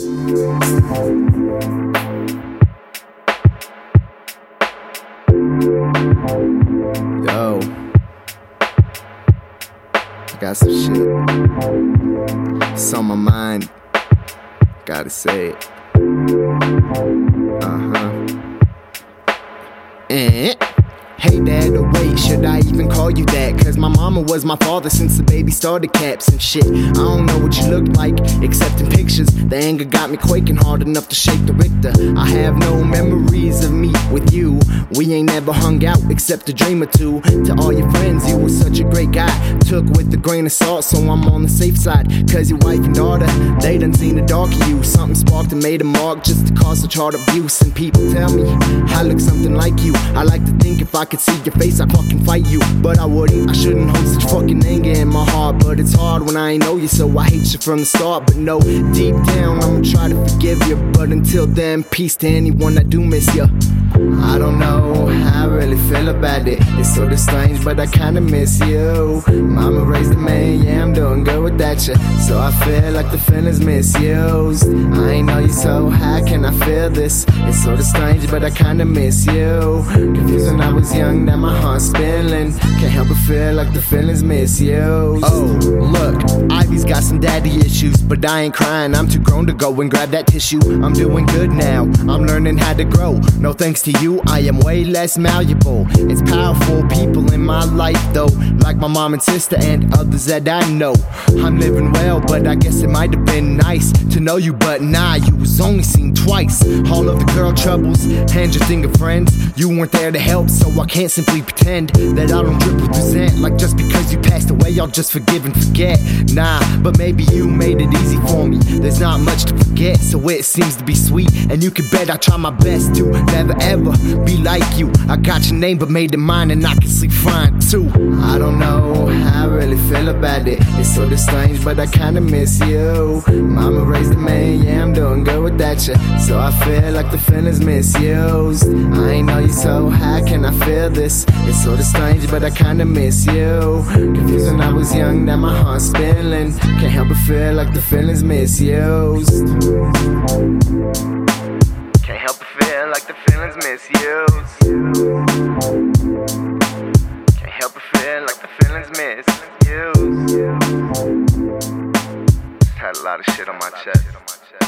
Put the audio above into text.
Yo, I got some shit. It's on my mind. Gotta say it. Uh huh. Eh. Hey dad, oh wait, should I even call you that? Cause my mama was my father since the baby started caps and shit. I don't know what you look like, except in pictures. The anger got me quaking hard enough to shake the Richter. I have no memories of me with you. We ain't never hung out except a dream or two. To all your friends, you were such a great guy. Took with a grain of salt, so I'm on the safe side. Cause your wife and daughter, they done seen the dark of you. Something sparked and made a mark just to cause such hard abuse. And people tell me I look something like you. I like to think if I could see your face, I'd fucking fight you. But I wouldn't, I shouldn't hold such fucking anger in my heart. But it's hard when I ain't know you, so I hate you from the start. But no, deep down, I'ma try to forgive you. But until then, peace to anyone that do miss you. I don't know how I really feel about it. It's sorta strange, but I kinda miss you. Mama raised a man, yeah, I'm doing good without you. So I feel like the feeling's misused. I ain't know you, so how can I feel this? It's sorta strange, but I kinda miss you. Confused when I was young, now my heart's spilling. Can't help but feel like the feeling's misused. Oh, look, Ivy's got some daddy issues, but I ain't crying. I'm too grown to go and grab that tissue. I'm doing good now. I'm learning how to grow. No thanks to you, I am way less malleable. It's powerful people in my life though, like my mom and sister and others that I know. I'm living well, but I guess it might have been nice to know you, but nah, you was only seen twice. All of the girl troubles and your thing of friends, you weren't there to help, so I can't simply pretend that I don't drip with resent. Like just because you passed away, I'll just forgive and forget. Nah, but maybe you made it easy for me. There's not much to forget, so it seems to be sweet. And you can bet I try my best to never ever be like you. I got your name, but made it mine, and I can sleep fine too. I don't know how I really feel about it. It's sorta strange, but I kinda miss you. Mama raised a man, yeah, I'm doing good without you. So I feel like the feeling's misused. I ain't know you, so how can I feel this? It's sorta strange, but I kinda miss you. Confused when I was young, now my heart's spilling. Can't help but feel like the feeling's misused. Can't help like the feeling's misused. Can't help but feel like the feeling's misused. Had a lot of shit on my chest.